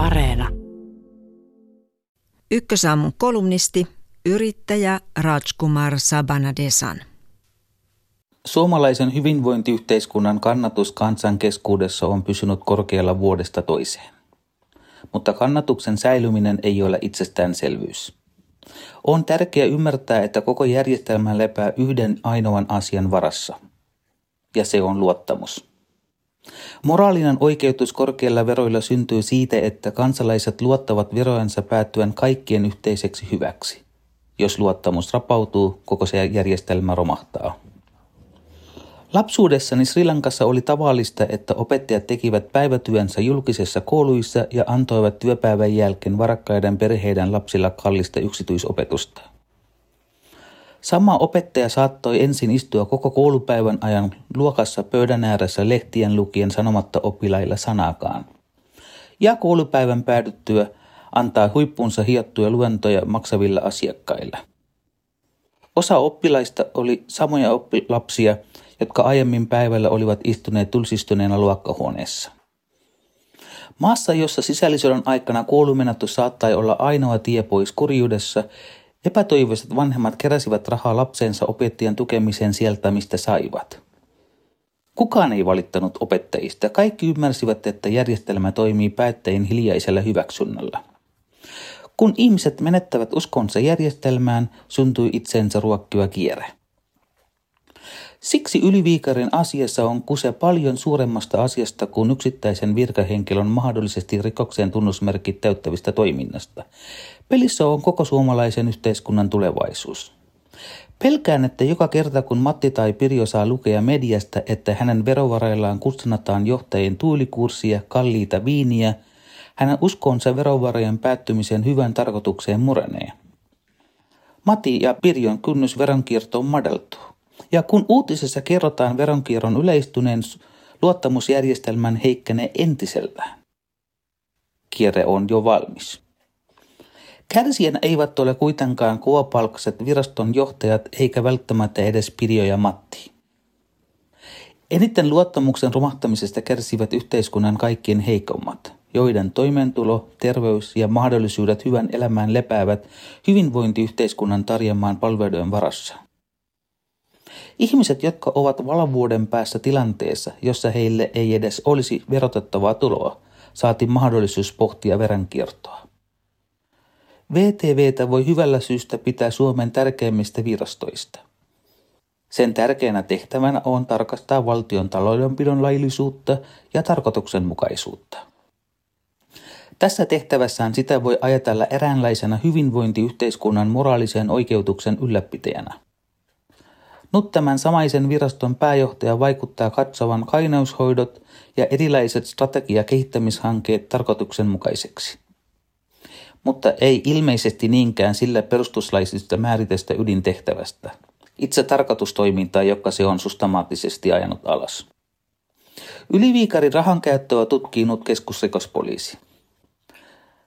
Areena. Ykkösaamun kolumnisti, yrittäjä Rajkumar Sabanadesan. Suomalaisen hyvinvointiyhteiskunnan kannatus kansan keskuudessa on pysynyt korkealla vuodesta toiseen. Mutta kannatuksen säilyminen ei ole itsestäänselvyys. On tärkeää ymmärtää, että koko järjestelmä lepää yhden ainoan asian varassa. Ja se on luottamus. Moraalinen oikeutus korkeilla veroilla syntyy siitä, että kansalaiset luottavat verojensa päättyen kaikkien yhteiseksi hyväksi. Jos luottamus rapautuu, koko se järjestelmä romahtaa. Lapsuudessani Sri Lankassa oli tavallista, että opettajat tekivät päivätyönsä julkisissa kouluissa ja antoivat työpäivän jälkeen varakkaiden perheiden lapsilla kallista yksityisopetusta. Sama opettaja saattoi ensin istua koko koulupäivän ajan luokassa pöydän ääressä lehtien lukien sanomatta oppilailla sanakaan. Ja koulupäivän päädyttyä antaa huippunsa hiottuja luentoja maksavilla asiakkailla. Osa oppilaista oli samoja oppilapsia, jotka aiemmin päivällä olivat istuneet tulsistuneena luokkahuoneessa. Maassa, jossa sisällissodan aikana koulumenattu saattoi olla ainoa tie pois kurjuudessa, epätoivoiset vanhemmat keräsivät rahaa lapsensa opettajan tukemiseen sieltä, mistä saivat. Kukaan ei valittanut opettajista. Kaikki ymmärsivät, että järjestelmä toimii päättäjien hiljaisella hyväksynnällä. Kun ihmiset menettävät uskonsa järjestelmään, syntyi itsensä ruokkiva kierre. Siksi yliviikarin asiassa on kuse paljon suuremmasta asiasta kuin yksittäisen virkahenkilön mahdollisesti rikokseen tunnusmerkit täyttävistä toiminnasta. Pelissä on koko suomalaisen yhteiskunnan tulevaisuus. Pelkään, että joka kerta kun Matti tai Pirjo saa lukea mediasta, että hänen verovaraillaan kustannataan johtajien tuulikurssia, kalliita viiniä, hänen uskonsa verovarojen päättymisen hyvän tarkoitukseen murenee. Matti ja Pirjon kynnys veronkiertoon madaltuu. Ja kun uutisessa kerrotaan veronkierron yleistyneen, luottamusjärjestelmän heikkenee entisellään. Kierre on jo valmis. Kärsijän eivät ole kuitenkaan kuopalkset viraston johtajat eikä välttämättä edes Pirjo ja Matti. Eniten luottamuksen romahtamisesta kärsivät yhteiskunnan kaikkien heikommat, joiden toimeentulo, terveys ja mahdollisuudet hyvän elämään lepäävät hyvinvointiyhteiskunnan tarjoamaan palveluiden varassa – Ihmiset, jotka ovat valvuuden päässä tilanteessa, jossa heille ei edes olisi verotettavaa tuloa, saati mahdollisuus pohtia verenkiertoa. VTVtä voi hyvällä syystä pitää Suomen tärkeimmistä virastoista. Sen tärkeänä tehtävänä on tarkastaa valtion taloudenpidon laillisuutta ja tarkoituksenmukaisuutta. Tässä tehtävässään sitä voi ajatella eräänlaisena hyvinvointiyhteiskunnan moraalisen oikeutuksen ylläpitäjänä. Nyt tämän samaisen viraston pääjohtaja vaikuttaa katsovan kaineushoidot ja erilaiset strategia-kehittämishankkeet tarkoituksenmukaiseksi. Mutta ei ilmeisesti niinkään sillä perustuslaisista määritestä ydintehtävästä. Itse tarkoitustoimintaa, joka se on systemaattisesti ajanut alas. Yliviikarin rahankäyttöä tutkii nyt keskusrikospoliisi.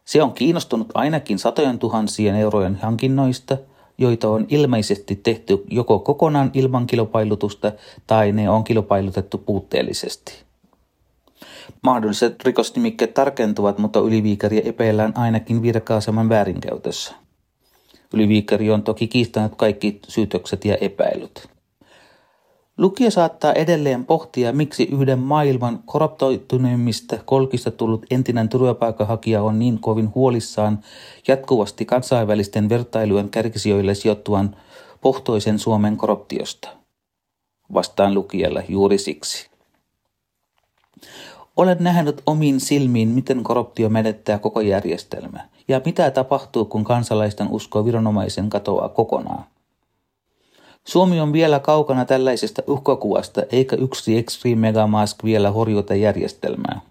Se on kiinnostunut ainakin satojen tuhansien eurojen hankinnoista – joita on ilmeisesti tehty joko kokonaan ilman kilpailutusta tai ne on kilpailutettu puutteellisesti. Mahdolliset rikosnimikkeet tarkentuvat, mutta yliviikaria epäillään ainakin virka-aseman väärinkäytössä. Yliviikari on toki kiistänyt kaikki syytökset ja epäilyt. Lukija saattaa edelleen pohtia, miksi yhden maailman korruptoituneimmista kolkista tullut entinen turvapaikanhakija on niin kovin huolissaan jatkuvasti kansainvälisten vertailujen kärkisijoille sijoittuvan pohtoisen Suomen korruptiosta. Vastaan lukijalle juuri siksi. Olen nähnyt omiin silmiin, miten korruptio menettää koko järjestelmä ja mitä tapahtuu, kun kansalaisten usko viranomaisen katoaa kokonaan. Suomi on vielä kaukana tällaisesta uhkakuvasta, eikä yksi Extreme Megamask vielä horjuta järjestelmää.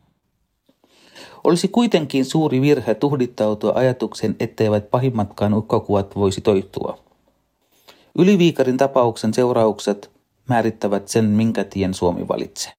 Olisi kuitenkin suuri virhe tuhdittautua ajatuksen, etteivät pahimmatkaan uhkakuvat voisi toittua. Yliviikarin tapauksen seuraukset määrittävät sen, minkä tien Suomi valitsee.